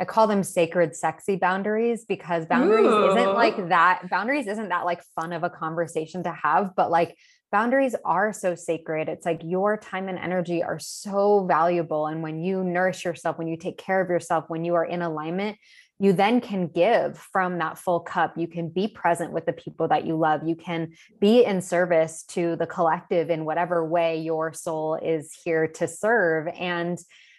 I call them sacred sexy boundaries because boundaries Ooh. isn't like that boundaries isn't that like fun of a conversation to have but like boundaries are so sacred. It's like your time and energy are so valuable. And when you nourish yourself, when you take care of yourself, when you are in alignment, you then can give from that full cup. You can be present with the people that you love. You can be in service to the collective in whatever way your soul is here to serve. And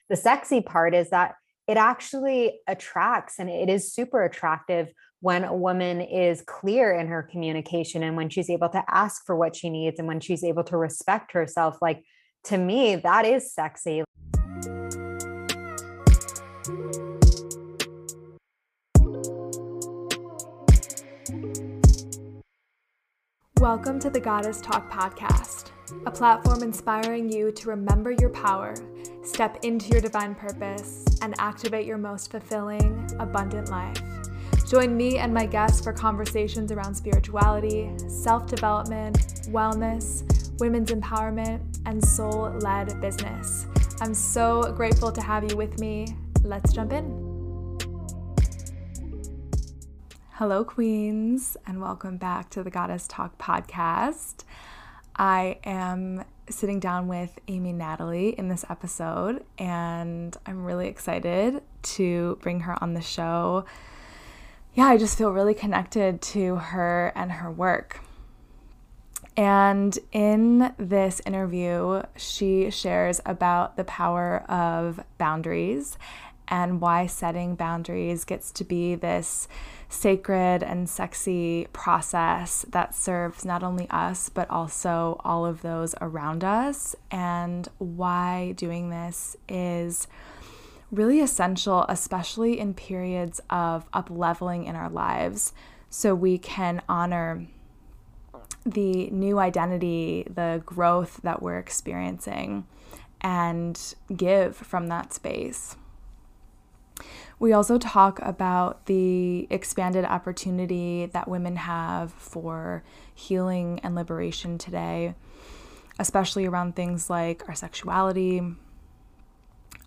the sexy part is that it actually attracts and it is super attractive when a woman is clear in her communication and when she's able to ask for what she needs and when she's able to respect herself. Like to me that is sexy. Welcome to the Goddess Talk podcast, a platform inspiring you to remember your power, step into your divine purpose, and activate your most fulfilling, abundant life. Join me and my guests for conversations around spirituality, self development, wellness, women's empowerment, and soul led business. I'm so grateful to have you with me. Let's jump in. Hello, Queens, and welcome back to the Goddess Talk podcast. I am sitting down with Amy Natalie in this episode, and I'm really excited to bring her on the show yeah, I just feel really connected to her and her work. And in this interview, she shares about the power of boundaries and why setting boundaries gets to be this sacred and sexy process that serves not only us, but also all of those around us, and why doing this is really essential, especially in periods of up leveling in our lives, so we can honor the new identity, the growth that we're experiencing, and give from that space. We also talk about the expanded opportunity that women have for healing and liberation today, especially around things like our sexuality,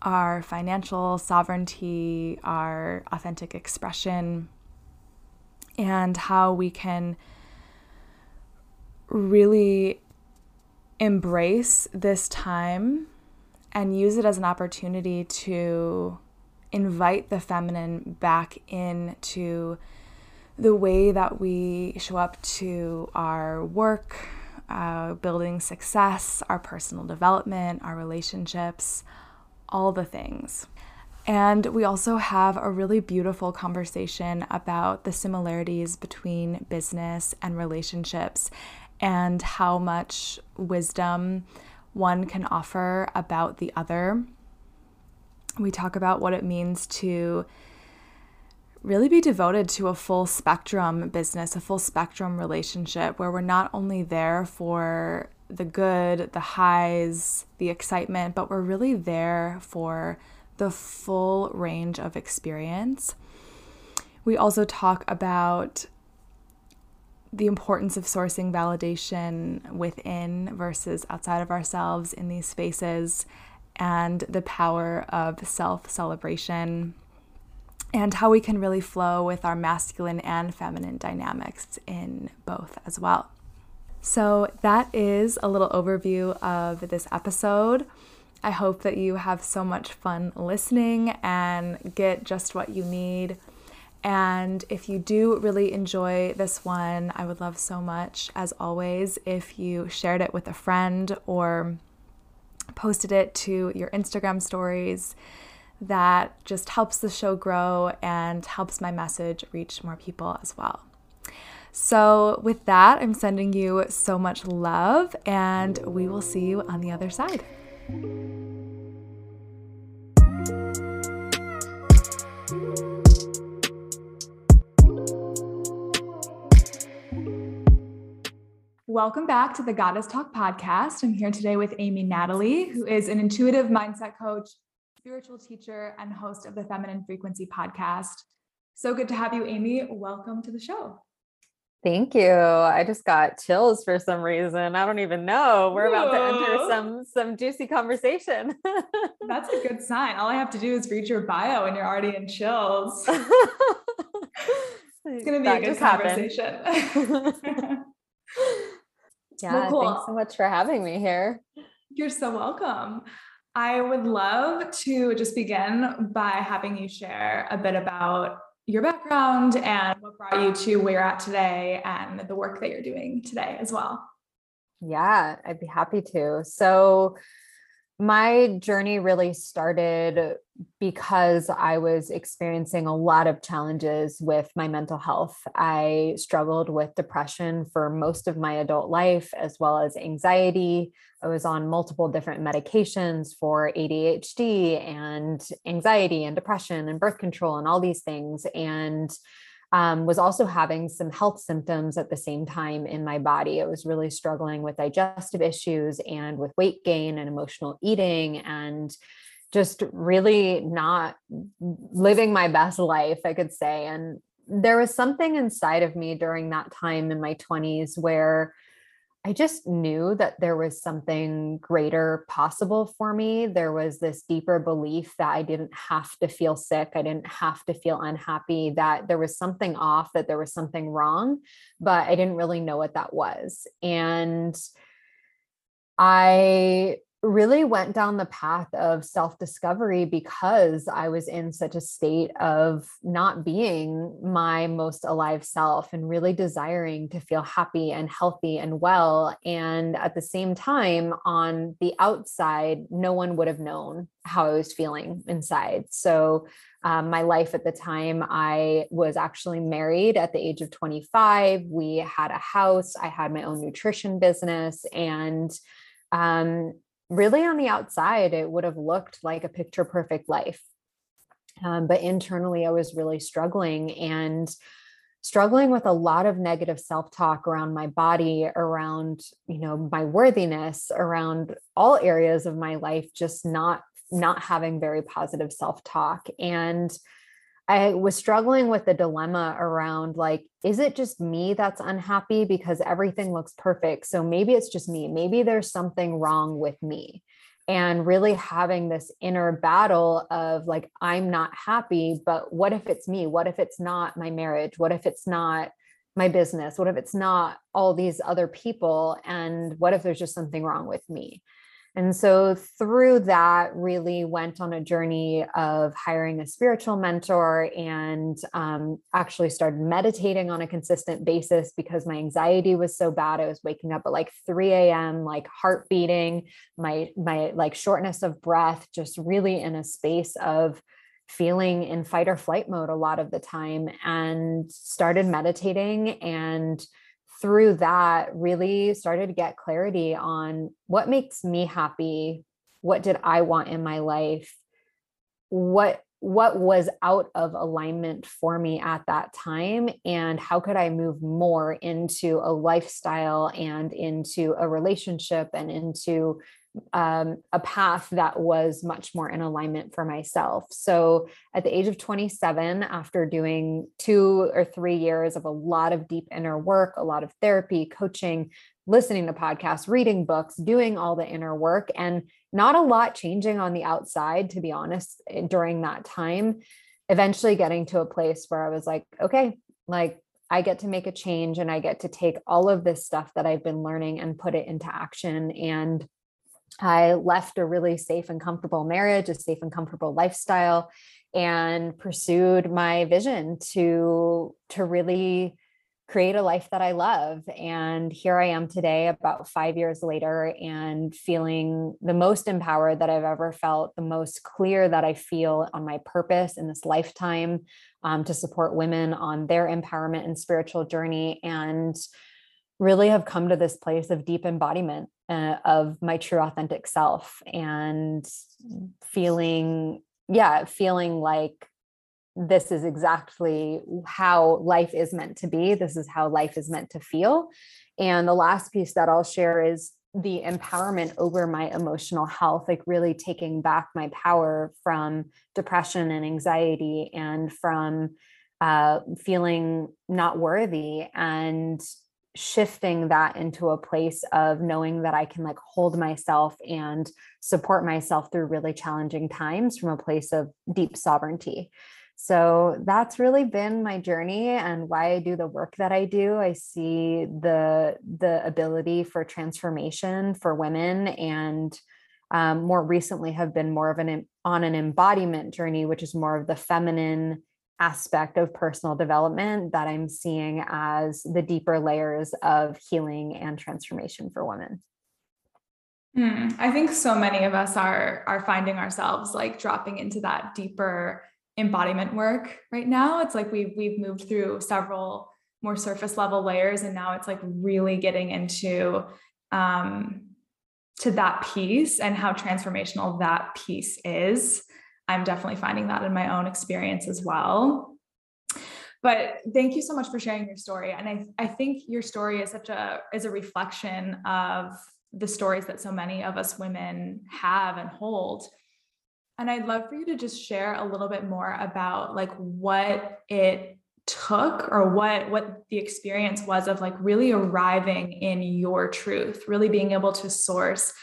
our financial sovereignty, our authentic expression, and how we can really embrace this time and use it as an opportunity to invite the feminine back into the way that we show up to our work, uh, building success, our personal development, our relationships, all the things. And we also have a really beautiful conversation about the similarities between business and relationships and how much wisdom one can offer about the other. We talk about what it means to really be devoted to a full spectrum business, a full spectrum relationship where we're not only there for the good, the highs, the excitement, but we're really there for the full range of experience. We also talk about the importance of sourcing validation within versus outside of ourselves in these spaces and the power of self celebration and how we can really flow with our masculine and feminine dynamics in both as well. So, that is a little overview of this episode. I hope that you have so much fun listening and get just what you need. And if you do really enjoy this one, I would love so much, as always, if you shared it with a friend or posted it to your Instagram stories. That just helps the show grow and helps my message reach more people as well. So, with that, I'm sending you so much love, and we will see you on the other side. Welcome back to the Goddess Talk podcast. I'm here today with Amy Natalie, who is an intuitive mindset coach, spiritual teacher, and host of the Feminine Frequency podcast. So good to have you, Amy. Welcome to the show. Thank you. I just got chills for some reason. I don't even know. We're about to enter some some juicy conversation. That's a good sign. All I have to do is read your bio and you're already in chills. it's going to be that a good conversation. yeah, well, cool. thanks so much for having me here. You're so welcome. I would love to just begin by having you share a bit about your background and what brought you to where you're at today and the work that you're doing today as well. Yeah, I'd be happy to. So, my journey really started because I was experiencing a lot of challenges with my mental health. I struggled with depression for most of my adult life, as well as anxiety. I was on multiple different medications for ADHD and anxiety and depression and birth control and all these things. And um, was also having some health symptoms at the same time in my body. I was really struggling with digestive issues and with weight gain and emotional eating and just really not living my best life, I could say. And there was something inside of me during that time in my 20s where I just knew that there was something greater possible for me. There was this deeper belief that I didn't have to feel sick. I didn't have to feel unhappy, that there was something off, that there was something wrong, but I didn't really know what that was. And I really went down the path of self discovery because I was in such a state of not being my most alive self and really desiring to feel happy and healthy and well. And at the same time, on the outside, no one would have known how I was feeling inside. So, um, my life at the time, I was actually married at the age of 25. We had a house, I had my own nutrition business, and um, really on the outside, it would have looked like a picture perfect life. Um, but internally, I was really struggling and struggling with a lot of negative self-talk around my body around you know my worthiness around all areas of my life just not not having very positive self-talk and I was struggling with the dilemma around like, is it just me that's unhappy because everything looks perfect? So maybe it's just me. Maybe there's something wrong with me. And really having this inner battle of like, I'm not happy, but what if it's me? What if it's not my marriage? What if it's not my business? What if it's not all these other people? And what if there's just something wrong with me? And so through that, really went on a journey of hiring a spiritual mentor and um, actually started meditating on a consistent basis because my anxiety was so bad. I was waking up at like 3 a.m., like heart beating, my my like shortness of breath, just really in a space of feeling in fight or flight mode a lot of the time, and started meditating and through that really started to get clarity on what makes me happy what did i want in my life what what was out of alignment for me at that time and how could i move more into a lifestyle and into a relationship and into um, a path that was much more in alignment for myself. So at the age of 27, after doing two or three years of a lot of deep inner work, a lot of therapy, coaching, listening to podcasts, reading books, doing all the inner work, and not a lot changing on the outside, to be honest, during that time, eventually getting to a place where I was like, okay, like I get to make a change and I get to take all of this stuff that I've been learning and put it into action. And I left a really safe and comfortable marriage, a safe and comfortable lifestyle, and pursued my vision to to really create a life that I love. And here I am today, about five years later, and feeling the most empowered that I've ever felt, the most clear that I feel on my purpose in this lifetime um, to support women on their empowerment and spiritual journey. And really have come to this place of deep embodiment uh, of my true authentic self and feeling yeah feeling like this is exactly how life is meant to be. This is how life is meant to feel. And the last piece that i'll share is the empowerment over my emotional health like really taking back my power from depression and anxiety and from uh, feeling not worthy and shifting that into a place of knowing that I can like hold myself and support myself through really challenging times from a place of deep sovereignty. So that's really been my journey and why I do the work that I do. I see the the ability for transformation for women and um, more recently have been more of an on an embodiment journey, which is more of the feminine aspect of personal development that I'm seeing as the deeper layers of healing and transformation for women. Hmm. I think so many of us are are finding ourselves like dropping into that deeper embodiment work right now. It's like we've we've moved through several more surface level layers, and now it's like really getting into um, to that piece and how transformational that piece is. I'm definitely finding that in my own experience as well. But thank you so much for sharing your story. And I, I think your story is such a is a reflection of the stories that so many of us women have and hold. And I'd love for you to just share a little bit more about like what it took or what what the experience was of like really arriving in your truth, really being able to source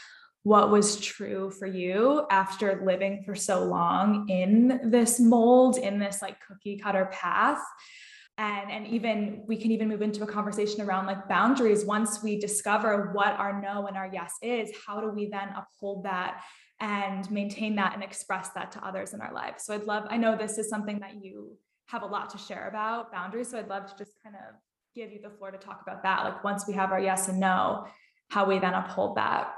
what was true for you after living for so long in this mold, in this like cookie cutter path. And, and even we can even move into a conversation around like boundaries. Once we discover what our no and our yes is, how do we then uphold that and maintain that and express that to others in our lives? So I'd love, I know this is something that you have a lot to share about boundaries. So I'd love to just kind of give you the floor to talk about that. Like once we have our yes and no, how we then uphold that.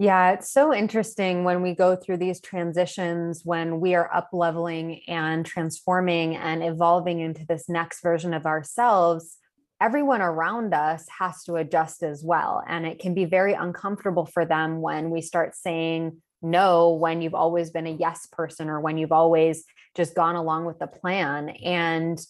Yeah, it's so interesting when we go through these transitions when we are up leveling and transforming and evolving into this next version of ourselves. Everyone around us has to adjust as well. And it can be very uncomfortable for them when we start saying no, when you've always been a yes person or when you've always just gone along with the plan. And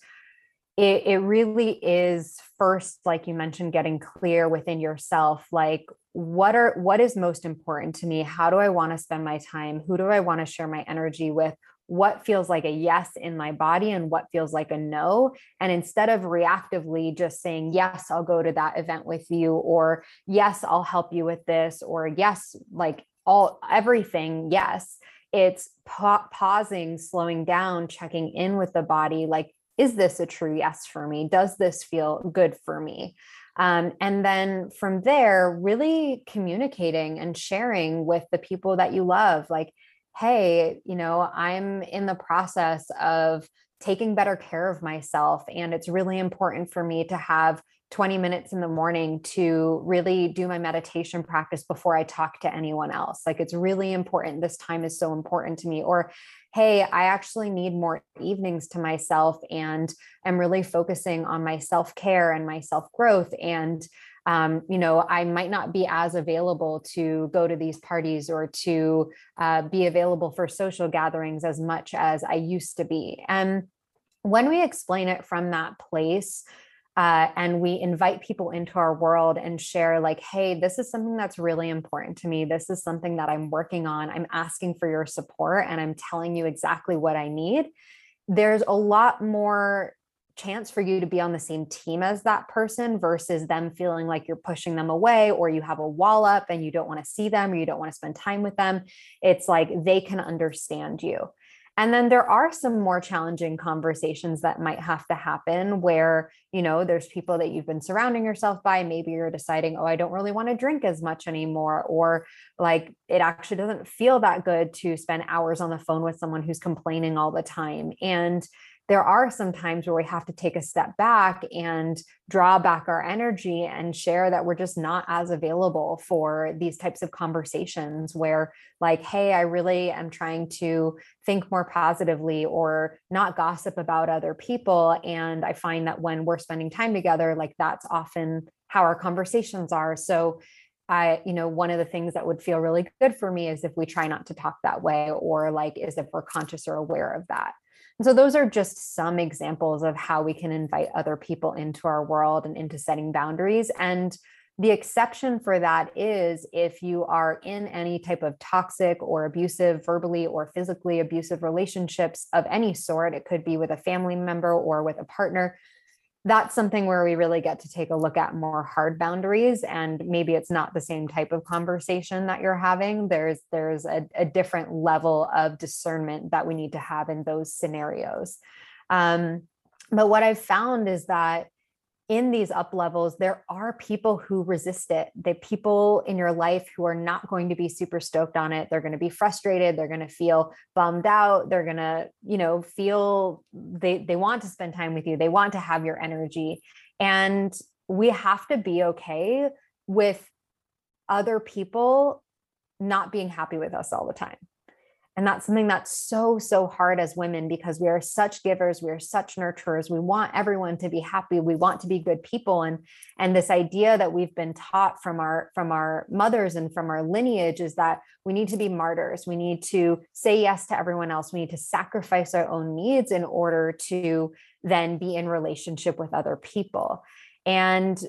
it, it really is first, like you mentioned, getting clear within yourself, like what are what is most important to me? How do i want to spend my time? Who do i want to share my energy with? What feels like a yes in my body and what feels like a no? And instead of reactively just saying yes i'll go to that event with you or yes i'll help you with this or yes like all everything yes it's pa- pausing slowing down checking in with the body like is this a true yes for me? Does this feel good for me um, and then from there, really communicating and sharing with the people that you love, like, hey, you know, I'm in the process of taking better care of myself. And it's really important for me to have 20 minutes in the morning to really do my meditation practice before I talk to anyone else. Like it's really important. This time is so important to me. Or, hey, I actually need more evenings to myself and I'm really focusing on my self care and my self growth. And, um, you know, I might not be as available to go to these parties or to uh, be available for social gatherings as much as I used to be. And when we explain it from that place, uh, and we invite people into our world and share like hey this is something that's really important to me. This is something that i'm working on. I'm asking for your support and i'm telling you exactly what i need. There's a lot more chance for you to be on the same team as that person versus them feeling like you're pushing them away or you have a wall up and you don't want to see them or you don't want to spend time with them. It's like they can understand you and then there are some more challenging conversations that might have to happen where, you know, there's people that you've been surrounding yourself by. Maybe you're deciding, oh, I don't really want to drink as much anymore. Or like it actually doesn't feel that good to spend hours on the phone with someone who's complaining all the time. And there are some times where we have to take a step back and draw back our energy and share that we're just not as available for these types of conversations where like hey i really am trying to think more positively or not gossip about other people and i find that when we're spending time together like that's often how our conversations are so I, you know, one of the things that would feel really good for me is if we try not to talk that way, or like, is if we're conscious or aware of that. And so those are just some examples of how we can invite other people into our world and into setting boundaries. And the exception for that is if you are in any type of toxic or abusive, verbally or physically abusive relationships of any sort, it could be with a family member or with a partner. That's something where we really get to take a look at more hard boundaries and maybe it's not the same type of conversation that you're having. There's there's a, a different level of discernment that we need to have in those scenarios. Um, but what I've found is that in these up levels, there are people who resist it. The people in your life who are not going to be super stoked on it. They're going to be frustrated. They're going to feel bummed out. They're going to, you know, feel they they want to spend time with you. They want to have your energy. And we have to be okay with other people not being happy with us all the time. And that's something that's so, so hard as women because we are such givers, we are such nurturers. We want everyone to be happy. We want to be good people. And, and this idea that we've been taught from our from our mothers and from our lineage is that we need to be martyrs. We need to say yes to everyone else. We need to sacrifice our own needs in order to then be in relationship with other people. And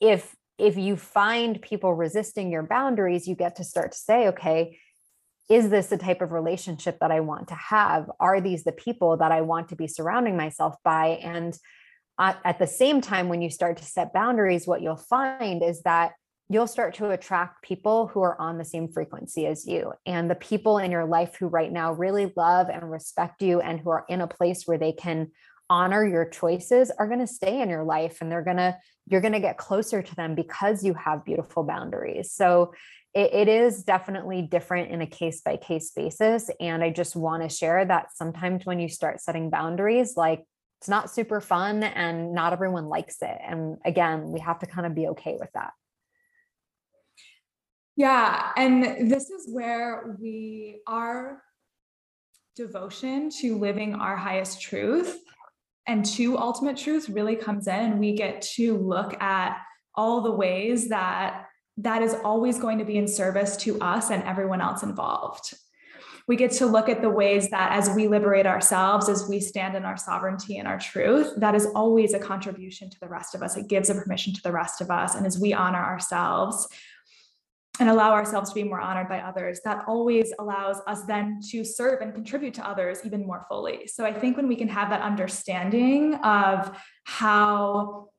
if if you find people resisting your boundaries, you get to start to say, okay, is this the type of relationship that I want to have? Are these the people that I want to be surrounding myself by? And uh, at the same time, when you start to set boundaries, what you'll find is that you'll start to attract people who are on the same frequency as you. And the people in your life who right now really love and respect you and who are in a place where they can honor your choices are going to stay in your life and they're going to you're going to get closer to them because you have beautiful boundaries so it, it is definitely different in a case by case basis. And I just want to share that sometimes when you start setting boundaries, like it's not super fun and not everyone likes it. And again, we have to kind of be okay with that. Yeah. And this is where we, our devotion to living our highest truth and to ultimate truth really comes in. And we get to look at all the ways that that is always going to be in service to us and everyone else involved. We get to look at the ways that as we liberate ourselves, as we stand in our sovereignty and our truth, that is always a contribution to the rest of us. It gives a permission to the rest of us. And as we honor ourselves, and allow ourselves to be more honored by others, that always allows us then to serve and contribute to others even more fully. So I think when we can have that understanding of how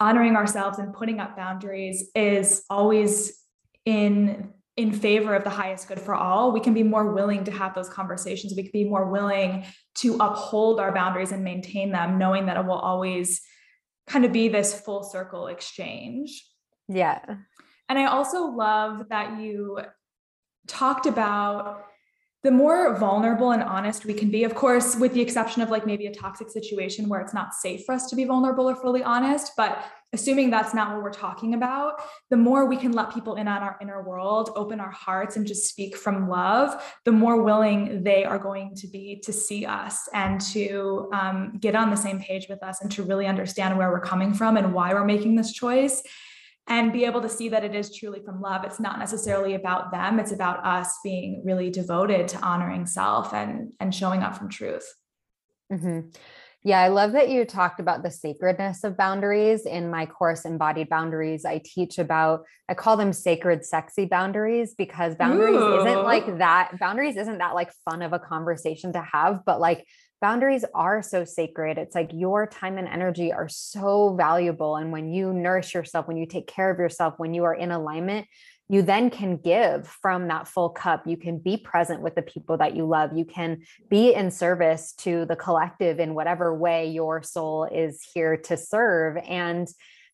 honoring ourselves and putting up boundaries is always in in favor of the highest good for all. We can be more willing to have those conversations. We can be more willing to uphold our boundaries and maintain them knowing that it will always kind of be this full circle exchange. Yeah. And i also love that you talked about the more vulnerable and honest we can be, of course, with the exception of like maybe a toxic situation where it's not safe for us to be vulnerable or fully honest, but assuming that's not what we're talking about, the more we can let people in on our inner world, open our hearts, and just speak from love, the more willing they are going to be to see us and to um, get on the same page with us and to really understand where we're coming from and why we're making this choice and be able to see that it is truly from love. It's not necessarily about them, it's about us being really devoted to honoring self and, and showing up from truth. Mm-hmm. Yeah, I love that you talked about the sacredness of boundaries. In my course, Embodied Boundaries, I teach about, I call them sacred, sexy boundaries because boundaries Ooh. isn't like that. Boundaries isn't that like fun of a conversation to have, but like boundaries are so sacred. It's like your time and energy are so valuable. And when you nourish yourself, when you take care of yourself, when you are in alignment, you then can give from that full cup. You can be present with the people that you love. You can be in service to the collective in whatever way your soul is here to serve. And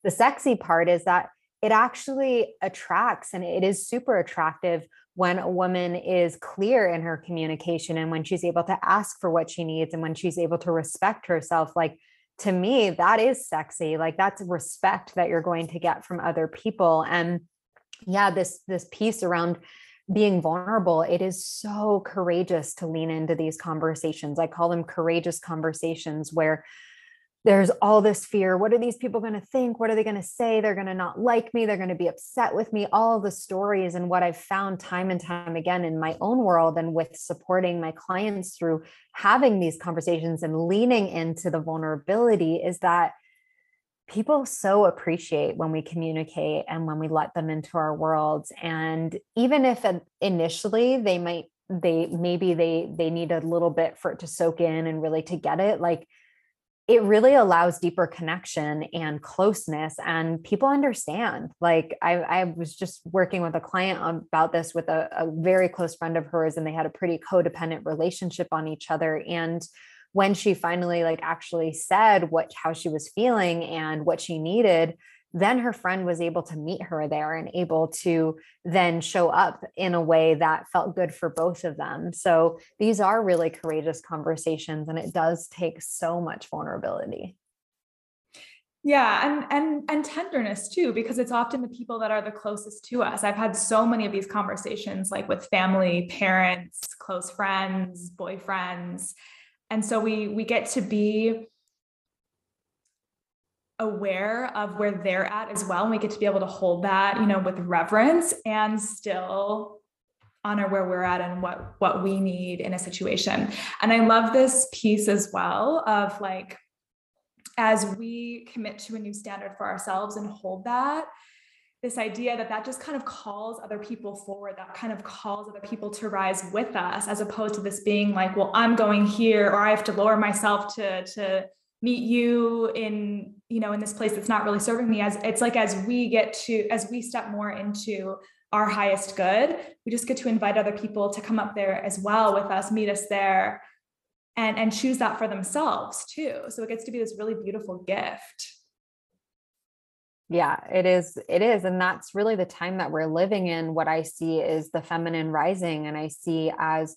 the sexy part is that it actually attracts and it is super attractive when a woman is clear in her communication and when she's able to ask for what she needs and when she's able to respect herself like to me that is sexy. Like that's respect that you're going to get from other people. And yeah this this piece around being vulnerable it is so courageous to lean into these conversations. I call them courageous conversations where there's all this fear. What are these people going to think? What are they going to say? They're going to not like me. They're going to be upset with me. All the stories and what I've found time and time again in my own world and with supporting my clients through having these conversations and leaning into the vulnerability is that people so appreciate when we communicate and when we let them into our worlds and even if initially they might they maybe they they need a little bit for it to soak in and really to get it like it really allows deeper connection and closeness and people understand. Like I, I was just working with a client about this with a, a very close friend of hers and they had a pretty codependent relationship on each other. And when she finally like actually said what how she was feeling and what she needed then her friend was able to meet her there and able to then show up in a way that felt good for both of them. So these are really courageous conversations and it does take so much vulnerability. Yeah and and and tenderness too because it's often the people that are the closest to us. I've had so many of these conversations like with family parents close friends boyfriends. And so we we get to be aware of where they're at as well and we get to be able to hold that you know with reverence and still honor where we're at and what what we need in a situation. And i love this piece as well of like as we commit to a new standard for ourselves and hold that this idea that that just kind of calls other people forward that kind of calls other people to rise with us as opposed to this being like well i'm going here or i have to lower myself to to meet you in you know in this place that's not really serving me as it's like as we get to as we step more into our highest good we just get to invite other people to come up there as well with us meet us there and and choose that for themselves too so it gets to be this really beautiful gift yeah, it is. It is. And that's really the time that we're living in. What I see is the feminine rising. And I see as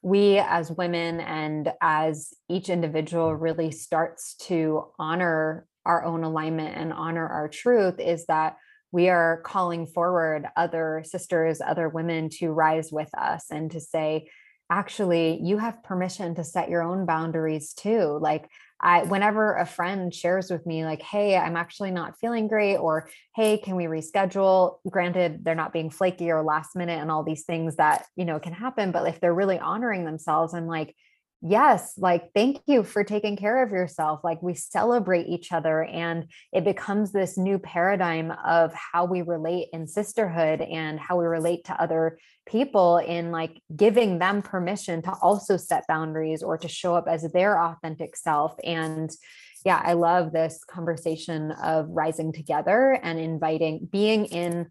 we, as women, and as each individual really starts to honor our own alignment and honor our truth, is that we are calling forward other sisters, other women to rise with us and to say, actually, you have permission to set your own boundaries too. Like, I whenever a friend shares with me like hey I'm actually not feeling great or hey can we reschedule granted they're not being flaky or last minute and all these things that you know can happen but if they're really honoring themselves I'm like yes like thank you for taking care of yourself like we celebrate each other and it becomes this new paradigm of how we relate in sisterhood and how we relate to other people in like giving them permission to also set boundaries or to show up as their authentic self and yeah i love this conversation of rising together and inviting being in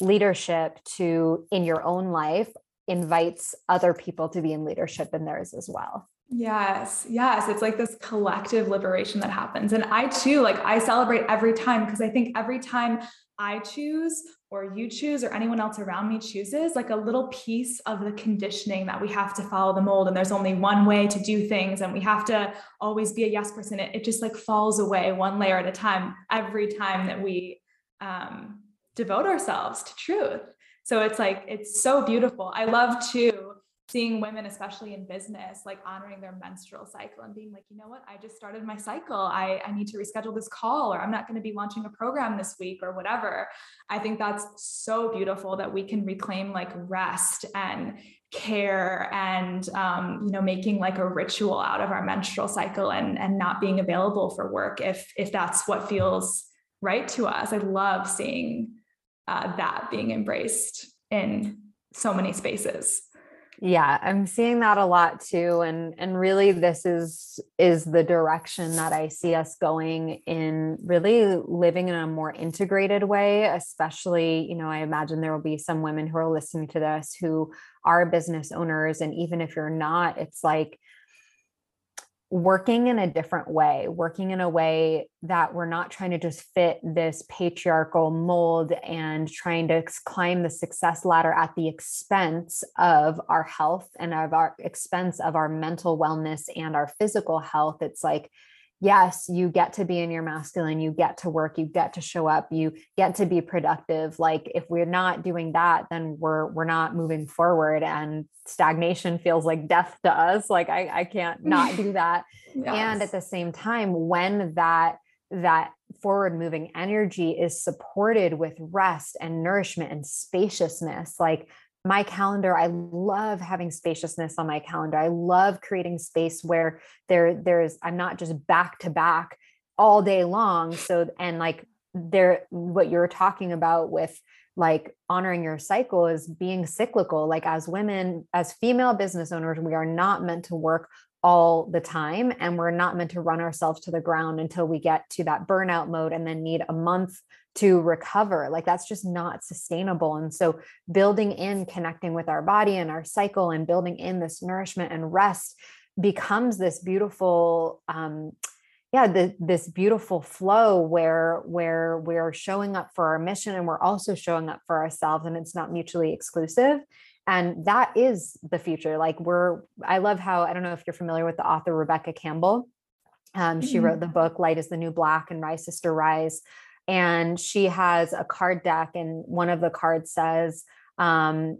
leadership to in your own life invites other people to be in leadership in theirs as well Yes, yes. It's like this collective liberation that happens. And I too, like, I celebrate every time because I think every time I choose or you choose or anyone else around me chooses, like a little piece of the conditioning that we have to follow the mold and there's only one way to do things and we have to always be a yes person. It, it just like falls away one layer at a time every time that we um, devote ourselves to truth. So it's like, it's so beautiful. I love to seeing women especially in business like honoring their menstrual cycle and being like you know what? I just started my cycle. I, I need to reschedule this call or i'm not going to be launching a program this week or whatever. I think that's so beautiful that we can reclaim like rest and care and um, you know making like a ritual out of our menstrual cycle and and not being available for work if if that's what feels right to us. I love seeing uh, that being embraced in so many spaces yeah i'm seeing that a lot too and and really this is is the direction that i see us going in really living in a more integrated way especially you know i imagine there will be some women who are listening to this who are business owners and even if you're not it's like working in a different way, working in a way that we're not trying to just fit this patriarchal mold and trying to climb the success ladder at the expense of our health and of our expense of our mental wellness and our physical health. It's like, yes, you get to be in your masculine, you get to work, you get to show up, you get to be productive. Like if we're not doing that, then we're we're not moving forward and stagnation feels like death to us. Like I, I can't not do that. yes. And at the same time, when that that forward moving energy is supported with rest and nourishment and spaciousness like my calendar i love having spaciousness on my calendar. I love creating space where there there's i'm not just back to back all day long. So and like there what you're talking about with like honoring your cycle is being cyclical. Like as women as female business owners we are not meant to work all the time and we're not meant to run ourselves to the ground until we get to that burnout mode and then need a month to recover like that's just not sustainable. And so building in connecting with our body and our cycle and building in this nourishment and rest becomes this beautiful um yeah the, this beautiful flow where where we're showing up for our mission and we're also showing up for ourselves and it's not mutually exclusive. And that is the future. Like we're i love how i don't know if you're familiar with the author rebecca campbell. Um, she mm-hmm. wrote the book light is the new black and rise sister rise and she has a card deck and one of the cards says um,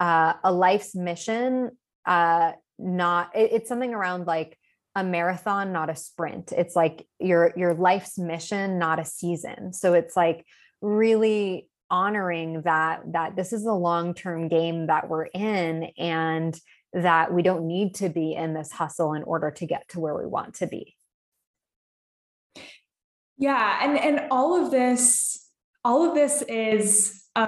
uh, a life's mission uh, not it, it's something around like a marathon not a sprint. It's like your your life's mission not a season. So it's like really honoring that that this is a long-term game that we're in and that we don't need to be in this hustle in order to get to where we want to be yeah and and all of this all of this is a,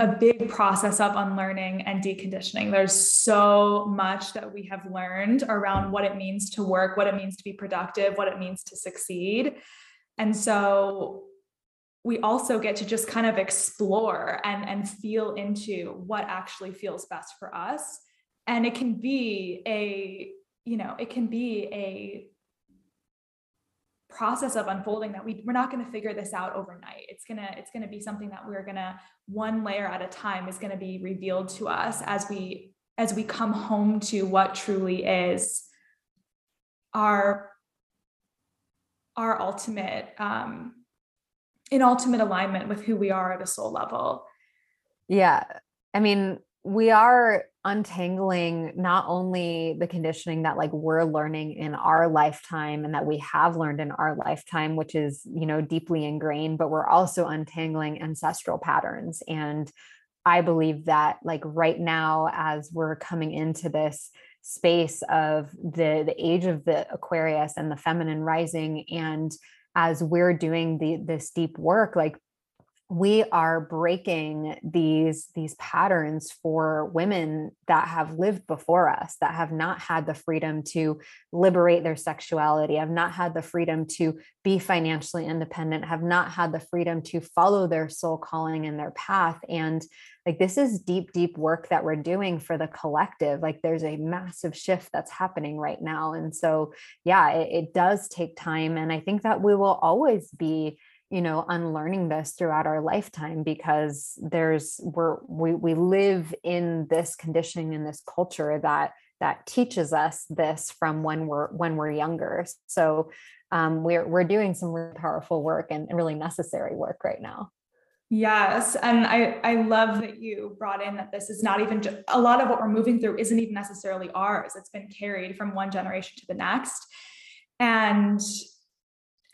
a, big process of unlearning and deconditioning there's so much that we have learned around what it means to work what it means to be productive what it means to succeed and so we also get to just kind of explore and, and feel into what actually feels best for us. And it can be a, you know, it can be a process of unfolding that we, we're not going to figure this out overnight. It's going to, it's going to be something that we're going to one layer at a time is going to be revealed to us as we, as we come home to what truly is our, our ultimate, um, in ultimate alignment with who we are at a soul level. Yeah. I mean, we are untangling not only the conditioning that like we're learning in our lifetime and that we have learned in our lifetime which is you know deeply ingrained but we're also untangling ancestral patterns. And i believe that like right now as we're coming into this space of the the age of the aquarius and the feminine rising and as we're doing the this deep work like we are breaking these these patterns for women that have lived before us that have not had the freedom to liberate their sexuality have not had the freedom to be financially independent have not had the freedom to follow their soul calling and their path. And like this is deep deep work that we're doing for the collective. Like there's a massive shift that's happening right now. And so yeah it, it does take time. And i think that we will always be you know unlearning this throughout our lifetime because there's we're we, we live in this conditioning in this culture that that teaches us this from when we're when we're younger so um, we're we're doing some really powerful work and really necessary work right now Yes. And I, I love that you brought in that this is not even just, a lot of what we're moving through isn't even necessarily ours. It's been carried from one generation to the next. And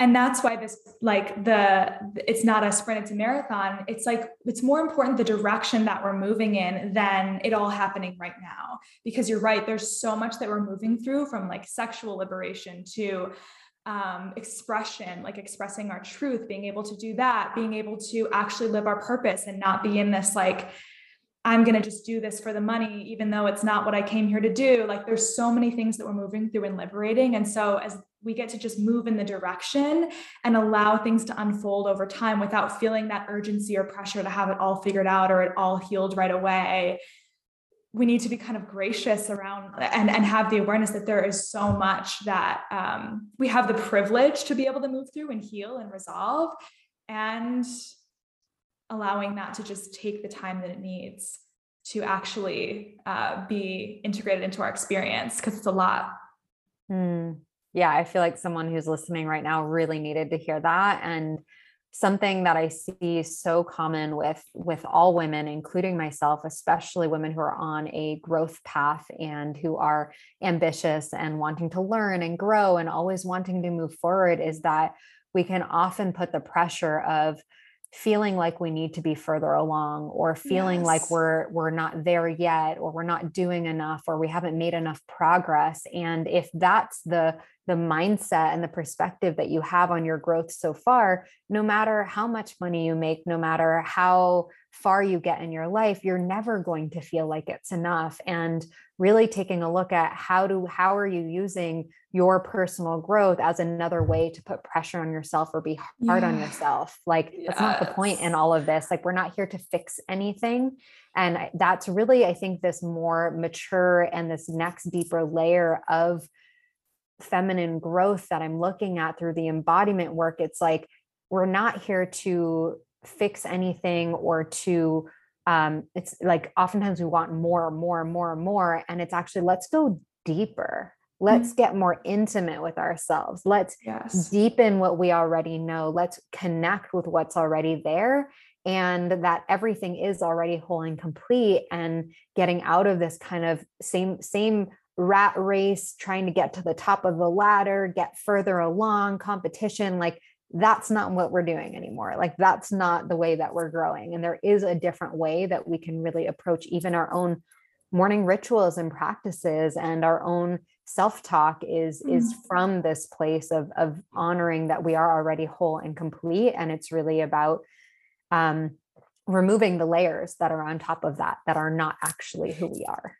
and that's why this like the it's not a sprint it's a marathon it's like it's more important the direction that we're moving in than it all happening right now because you're right there's so much that we're moving through from like sexual liberation to um, expression like expressing our truth being able to do that being able to actually live our purpose and not be in this like I'm going to just do this for the money, even though it's not what I came here to do. Like there's so many things that we're moving through and liberating. And so as we get to just move in the direction and allow things to unfold over time without feeling that urgency or pressure to have it all figured out or it all healed right away, we need to be kind of gracious around and, and have the awareness that there is so much that um, we have the privilege to be able to move through and heal and resolve. And allowing that to just take the time that it needs to actually uh, be integrated into our experience because it's a lot. Mm. Yeah, I feel like someone who's listening right now really needed to hear that. And something that I see so common with with all women, including myself, especially women who are on a growth path and who are ambitious and wanting to learn and grow and always wanting to move forward, is that we can often put the pressure of feeling like we need to be further along or feeling yes. like we're we're not there yet or we're not doing enough or we haven't made enough progress and if that's the the mindset and the perspective that you have on your growth so far, no matter how much money you make, no matter how far you get in your life, you're never going to feel like it's enough. And really taking a look at how do how are you using your personal growth as another way to put pressure on yourself or be hard yeah. on yourself. Like yes. that's not the point in all of this. Like we're not here to fix anything. And uh, that's really, I think, this more mature and this next deeper layer of feminine growth that I'm looking at through the embodiment work. It's like we're not here to fix anything or to um it's like oftentimes we want more more more more and it's actually let's go deeper let's mm-hmm. get more intimate with ourselves let's yes. deepen what we already know let's connect with what's already there and that everything is already whole and complete and getting out of this kind of same same rat race trying to get to the top of the ladder get further along competition like that's not what we're doing anymore. Like that's not the way that we're growing. And there is a different way that we can really approach even our own morning rituals and practices and our own self-talk is mm. is from this place of of honoring that we are already whole and complete. And it's really about um removing the layers that are on top of that that are not actually who we are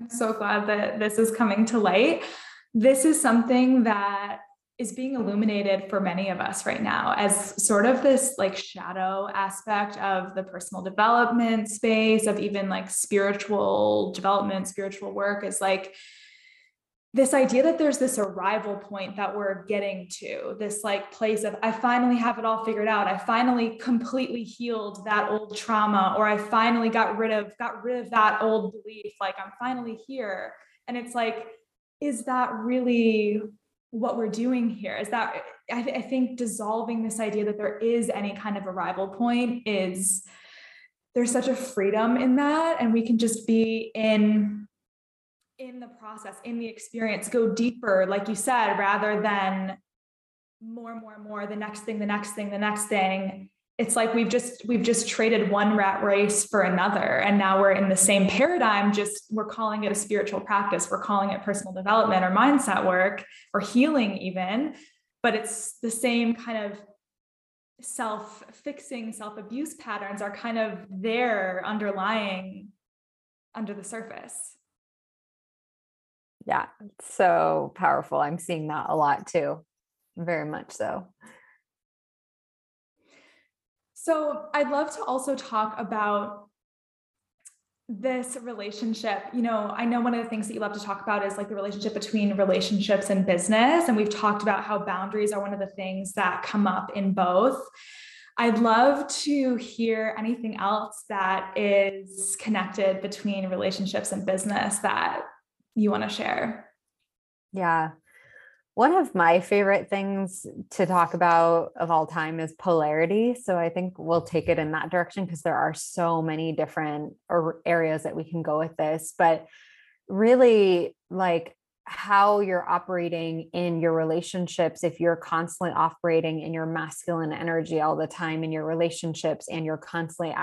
i'm so glad that this is coming to light. This is something that is being illuminated for many of us right now as sort of this like shadow aspect of the personal development space of even like spiritual development spiritual work is like this idea that there's this arrival point that we're getting to this like place of i finally have it all figured out. I finally completely healed that old trauma or i finally got rid of got rid of that old belief like i'm finally here. And it's like is that really what we're doing here? Is that I, th- I, think dissolving this idea that there is any kind of arrival point is there's such a freedom in that and we can just be in in the process in the experience go deeper like you said rather than more more more the next thing the next thing the next thing. It's like we've just we've just traded one rat race for another and now we're in the same paradigm just we're calling it a spiritual practice we're calling it personal development or mindset work or healing even but it's the same kind of self fixing self abuse patterns are kind of there underlying under the surface yeah so powerful i'm seeing that a lot too very much so so I'd love to also talk about this relationship. You know, I know one of the things that you love to talk about is like the relationship between relationships and business. And we've talked about how boundaries are one of the things that come up in both. I'd love to hear anything else that is connected between relationships and business that you want to share. Yeah. One of my favorite things to talk about of all time is polarity. So I think we'll take it in that direction because there are so many different areas that we can go with this. But really, like how you're operating in your relationships, if you're constantly operating in your masculine energy all the time in your relationships and you're constantly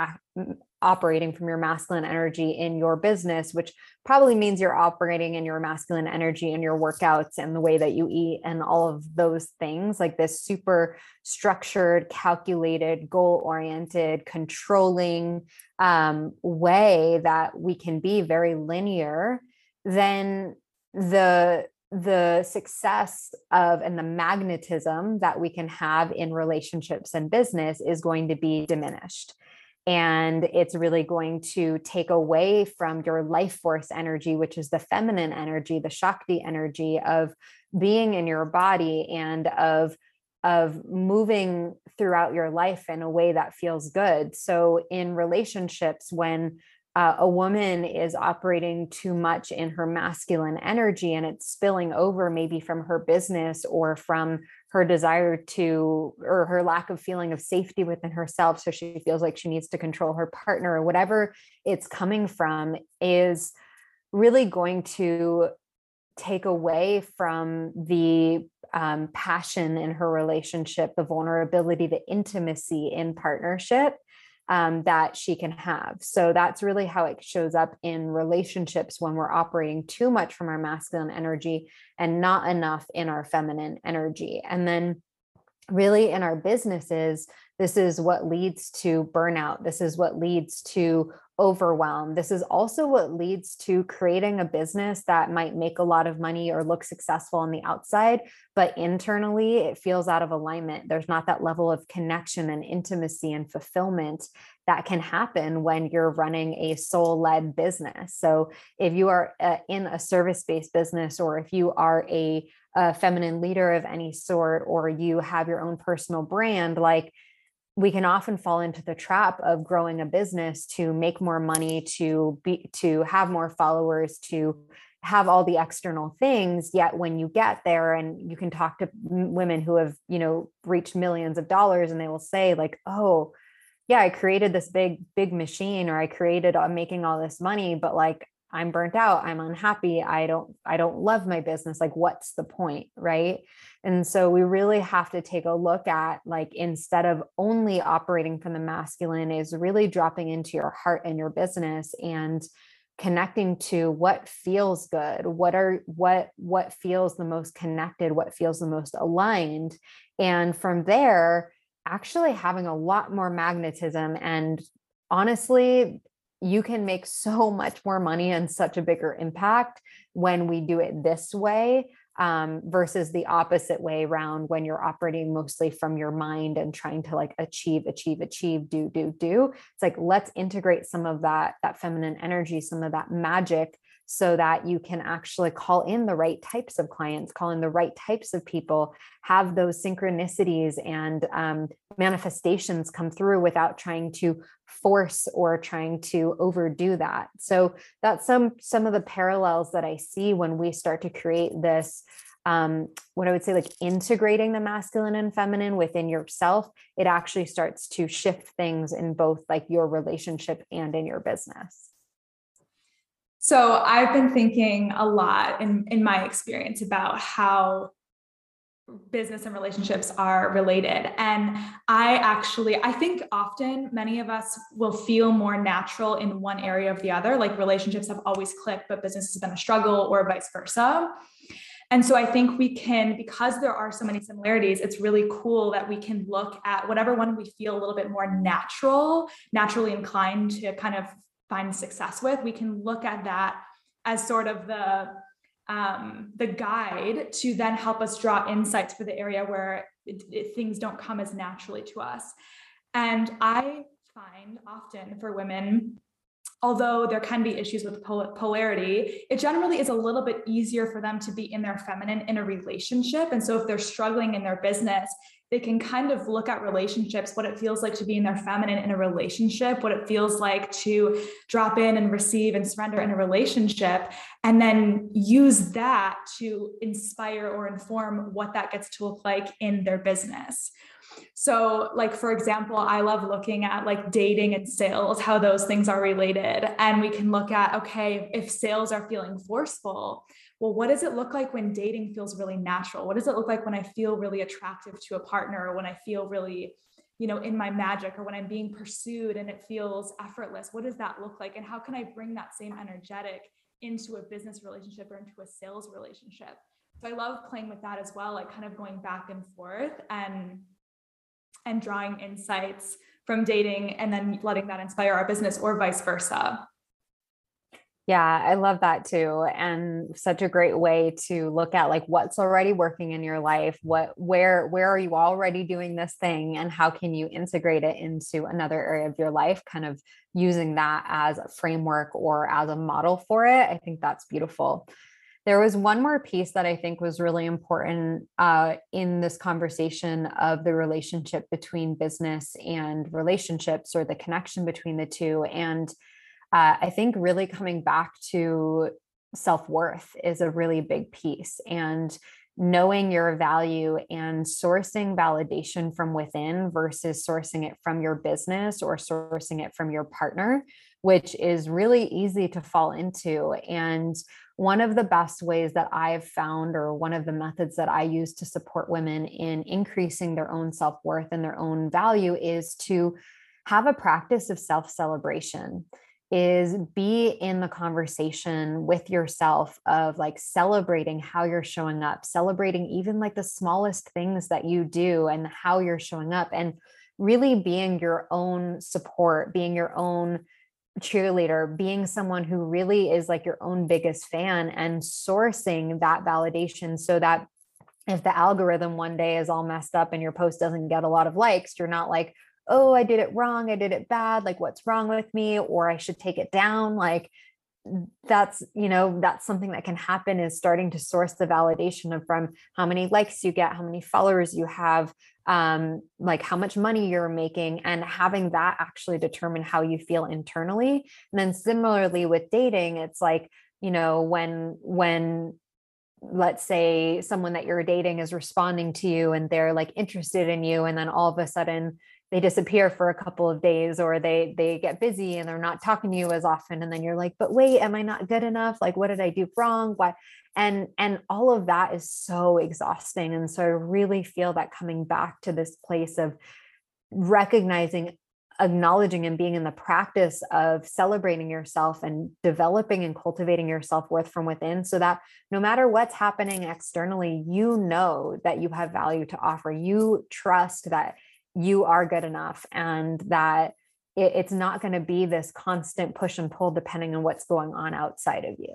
operating from your masculine energy in your business, which probably means you're operating in your masculine energy in your workouts and the way that you eat and all of those things, like this super structured, calculated, goal oriented, controlling um, way that we can be very linear, then the the success of and the magnetism that we can have in relationships and business is going to be diminished and it's really going to take away from your life force energy, which is the feminine energy, the Shakti energy of being in your body and of of moving throughout your life in a way that feels good. So in relationships when uh, a woman is operating too much in her masculine energy and it's spilling over maybe from her business or from her desire to or her lack of feeling of safety within herself. So she feels like she needs to control her partner or whatever it's coming from is really going to take away from the um, passion in her relationship the vulnerability the intimacy in partnership um, that she can have. So that's really how it shows up in relationships when we're operating too much from our masculine energy and not enough in our feminine energy. And then, really, in our businesses, this is what leads to burnout. This is what leads to overwhelm. This is also what leads to creating a business that might make a lot of money or look successful on the outside, but internally it feels out of alignment. There's not that level of connection and intimacy and fulfillment that can happen when you're running a soul led business. So, if you are uh, in a service based business or if you are a, a feminine leader of any sort or you have your own personal brand, like we can often fall into the trap of growing a business to make more money to be to have more followers to have all the external things. Yet when you get there and you can talk to women who have you know reached millions of dollars and they will say like oh yeah i created this big big machine or i created i'm uh, making all this money but like i'm burnt out. I'm unhappy. I don't i don't love my business. Like what's the point right and so we really have to take a look at like instead of only operating from the masculine is really dropping into your heart and your business and connecting to what feels good what are what what feels the most connected what feels the most aligned. And from there actually having a lot more magnetism and honestly you can make so much more money and such a bigger impact when we do it this way um, versus the opposite way around when you're operating mostly from your mind and trying to like achieve achieve achieve do do do. It's like let's integrate some of that that feminine energy some of that magic so that you can actually call in the right types of clients, call in the right types of people, have those synchronicities and um, manifestations come through without trying to force or trying to overdo that. So that's some some of the parallels that I see when we start to create this um, what I would say, like integrating the masculine and feminine within yourself, it actually starts to shift things in both like your relationship and in your business. So I've been thinking a lot in, in my experience about how business and relationships are related. And I actually, I think often many of us will feel more natural in one area of the other, like relationships have always clicked, but business has been a struggle or vice versa. And so I think we can, because there are so many similarities, it's really cool that we can look at whatever one we feel a little bit more natural, naturally inclined to kind of find success with, we can look at that as sort of the um, the guide to then help us draw insights for the area where it, it, things don't come as naturally to us. And I find often for women, although there can be issues with polarity, it generally is a little bit easier for them to be in their feminine in a relationship. And so if they're struggling in their business, they can kind of look at relationships, what it feels like to be in their feminine in a relationship, what it feels like to drop in and receive and surrender in a relationship, and then use that to inspire or inform what that gets to look like in their business. So, like, for example, I love looking at like dating and sales, how those things are related. And we can look at, okay, if sales are feeling forceful, well, what does it look like when dating feels really natural? What does it look like when I feel really attractive to a partner or when I feel really, you know, in my magic or when I'm being pursued and it feels effortless? What does that look like? And how can I bring that same energetic into a business relationship or into a sales relationship? So I love playing with that as well, like kind of going back and forth and and drawing insights from dating and then letting that inspire our business or vice versa. Yeah, I love that too. And such a great way to look at like what's already working in your life, what where where are you already doing this thing and how can you integrate it into another area of your life kind of using that as a framework or as a model for it. I think that's beautiful. There was one more piece that I think was really important uh, in this conversation of the relationship between business and relationships or the connection between the two. And uh, I think really coming back to self worth is a really big piece. And knowing your value and sourcing validation from within versus sourcing it from your business or sourcing it from your partner, which is really easy to fall into. And one of the best ways that I've found, or one of the methods that I use to support women in increasing their own self worth and their own value, is to have a practice of self celebration is be in the conversation with yourself of like celebrating how you're showing up, celebrating even like the smallest things that you do and how you're showing up, and really being your own support, being your own cheerleader, being someone who really is like your own biggest fan and sourcing that validation so that if the algorithm one day is all messed up and your post doesn't get a lot of likes, you're not like, oh, I did it wrong. I did it bad. Like, what's wrong with me? Or I should take it down. Like, that's you know that's something that can happen is starting to source the validation of from how many likes you get how many followers you have um like how much money you're making and having that actually determine how you feel internally and then similarly with dating it's like you know when when let's say someone that you're dating is responding to you and they're like interested in you and then all of a sudden they disappear for a couple of days or they they get busy and they're not talking to you as often. And then you're like but wait am i not good enough? Like what did i do wrong? Why? And and all of that is so exhausting. And so i really feel that coming back to this place of recognizing acknowledging and being in the practice of celebrating yourself and developing and cultivating your self-worth from within so that no matter what's happening externally you know that you have value to offer. You trust that you are good enough and that it, it's not going to be this constant push and pull depending on what's going on outside of you.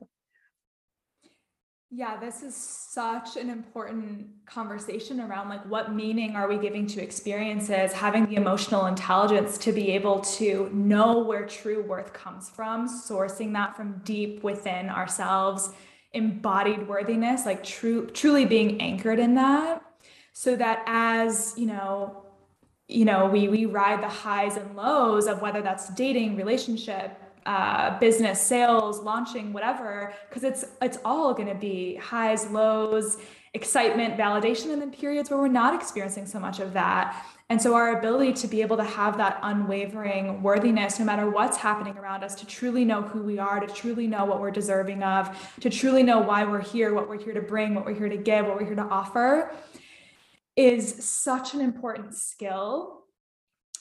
Yeah, this is such an important conversation around like what meaning are we giving to experiences, having the emotional intelligence to be able to know where true worth comes from, sourcing that from deep within ourselves, embodied worthiness, like true truly being anchored in that so that as, you know, you know we we ride the highs and lows of whether that's dating relationship uh, business sales launching whatever because it's it's all going to be highs lows excitement validation and then periods where we're not experiencing so much of that. And so our ability to be able to have that unwavering worthiness no matter what's happening around us to truly know who we are to truly know what we're deserving of to truly know why we're here what we're here to bring what we're here to give what we're here to offer is such an important skill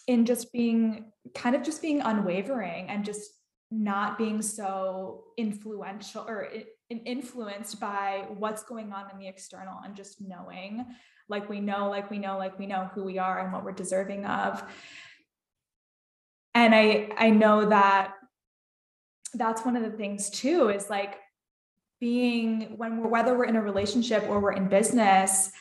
in just being kind of just being unwavering and just not being so influential or influenced by what's going on in the external and just knowing like we know like we know like we know who we are and what we're deserving of. And i i know that that's one of the things too is like being when we're whether we're in a relationship or we're in business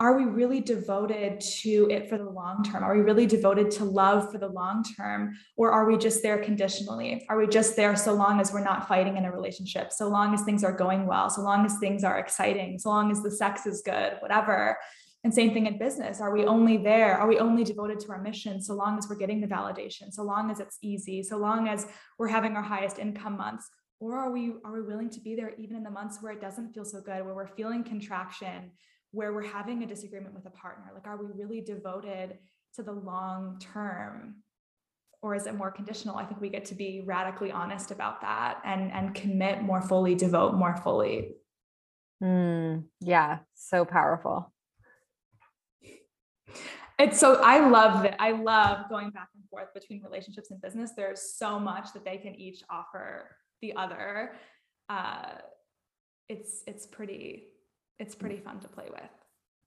are we really devoted to it for the long term? Are we really devoted to love for the long term? Or are we just there conditionally? Are we just there so long as we're not fighting in a relationship, so long as things are going well, so long as things are exciting, so long as the sex is good, whatever? And same thing in business. Are we only there? Are we only devoted to our mission so long as we're getting the validation, so long as it's easy, so long as we're having our highest income months? Or are we are we willing to be there even in the months where it doesn't feel so good, where we're feeling contraction, where we're having a disagreement with a partner like are we really devoted to the long term? Or is it more conditional? I think we get to be radically honest about that and and commit more fully devote more fully. Mm, yeah so powerful. It's so i love that i love going back and forth between relationships and business. There's so much that they can each offer the other. Uh, it's it's pretty it's pretty fun to play with.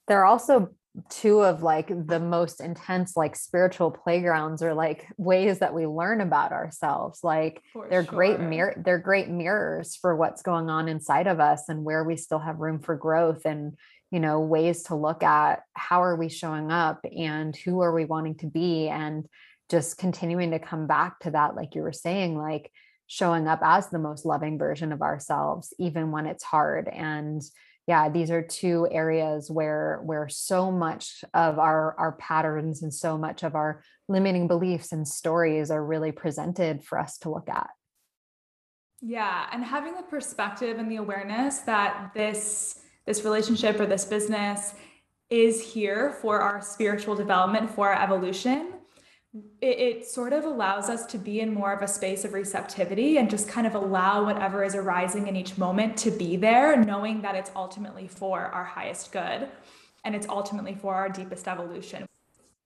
They're also two of like the most intense like spiritual playgrounds or like ways that we learn about ourselves like for they're sure. great mirror they're great mirrors for what's going on inside of us and where we still have room for growth and you know ways to look at how are we showing up and who are we wanting to be and just continuing to come back to that like you were saying like showing up as the most loving version of ourselves even when it's hard and yeah these are two areas where where so much of our our patterns and so much of our limiting beliefs and stories are really presented for us to look at. Yeah and having the perspective and the awareness that this this relationship or this business is here for our spiritual development for our evolution it, it, sort of allows us to be in more of a space of receptivity and just kind of allow whatever is arising in each moment to be there, knowing that it's ultimately for our highest good and it's ultimately for our deepest evolution.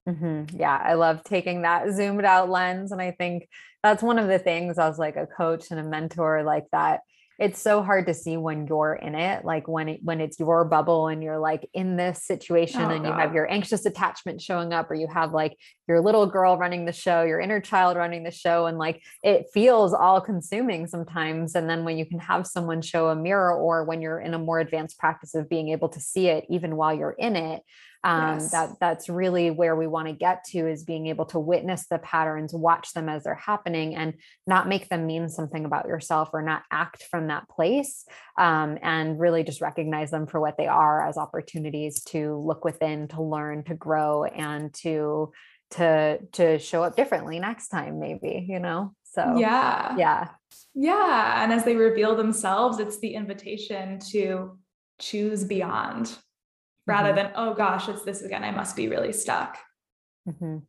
Mm-hmm. Yeah, I love taking that zoomed out lens. And I think that's one of the things as like a coach and a mentor like that it's so hard to see when you're in it like when it when it's your bubble and you're like in this situation oh, and God. you have your anxious attachment showing up or you have like your little girl running the show your inner child running the show and like it feels all consuming sometimes and then when you can have someone show a mirror or when you're in a more advanced practice of being able to see it even while you're in it um, yes. that that's really where we want to get to is being able to witness the patterns watch them as they're happening and not make them mean something about yourself or not act from that place um, and really just recognize them for what they are as opportunities to look within to learn to grow and to to to show up differently next time maybe you know? So yeah. yeah. Yeah and as they reveal themselves it's the invitation to choose beyond rather mm-hmm. than, oh gosh, it's this again. I must be really stuck. Mm-hmm.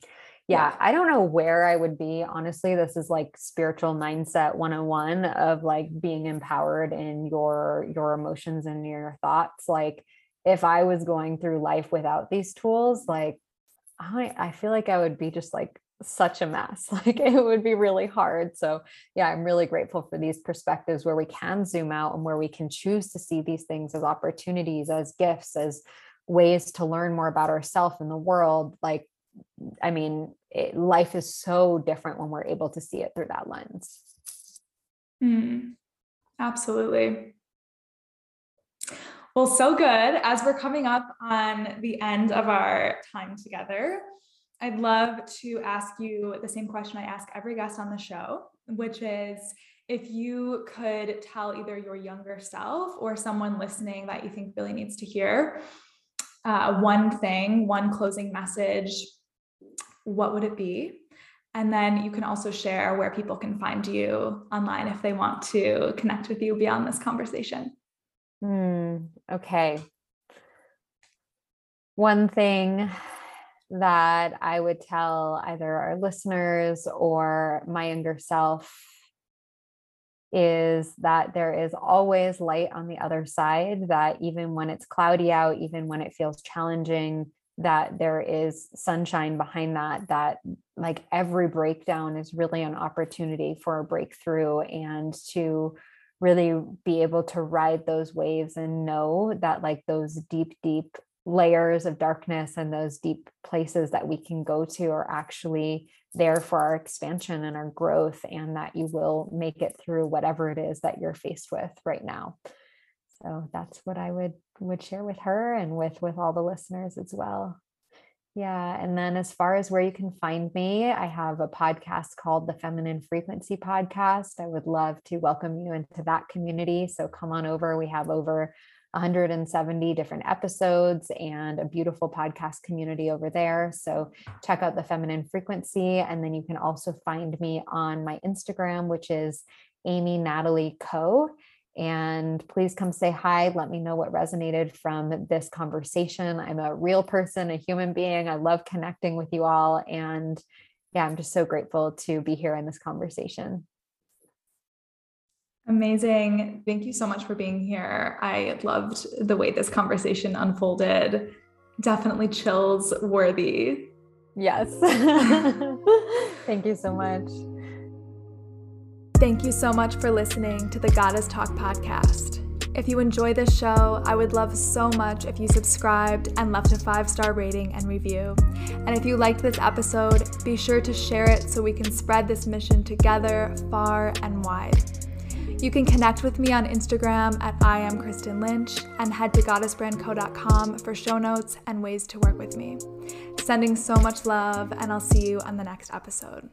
Yeah, I don't know where I would be. Honestly, this is like spiritual mindset 101 of like being empowered in your your emotions and your thoughts. Like if I was going through life without these tools, like I I feel like I would be just like such a mess. Like it would be really hard. So, yeah, I'm really grateful for these perspectives where we can zoom out and where we can choose to see these things as opportunities, as gifts, as ways to learn more about ourselves and the world like i mean it, life is so different when we're able to see it through that lens. Mm, absolutely. Well so good. As we're coming up on the end of our time together i'd love to ask you the same question i ask every guest on the show which is if you could tell either your younger self or someone listening that you think really needs to hear uh, one thing, one closing message, what would it be? And then you can also share where people can find you online if they want to connect with you beyond this conversation. Hmm. okay. One thing that I would tell either our listeners or my younger self is that there is always light on the other side, that even when it's cloudy out, even when it feels challenging, that there is sunshine behind that, that like every breakdown is really an opportunity for a breakthrough and to really be able to ride those waves and know that like those deep, deep layers of darkness and those deep places that we can go to are actually there for our expansion and our growth and that you will make it through whatever it is that you're faced with right now. So that's what i would would share with her and with with all the listeners as well. Yeah and then as far as where you can find me i have a podcast called the feminine frequency podcast. I would love to welcome you into that community. So come on over. We have over 170 different episodes and a beautiful podcast community over there. So check out the feminine frequency. And then you can also find me on my Instagram, which is Amy Natalie Co. And please come say hi. Let me know what resonated from this conversation. I'm a real person, a human being. I love connecting with you all. And yeah, I'm just so grateful to be here in this conversation. Amazing. Thank you so much for being here. I loved the way this conversation unfolded. Definitely chills worthy. Yes. Thank you so much. Thank you so much for listening to the Goddess Talk podcast. If you enjoy this show, I would love so much if you subscribed and left a five star rating and review. And if you liked this episode, be sure to share it so we can spread this mission together far and wide. You can connect with me on Instagram at I am Kristen Lynch and head to goddessbrandco.com for show notes and ways to work with me. Sending so much love, and I'll see you on the next episode.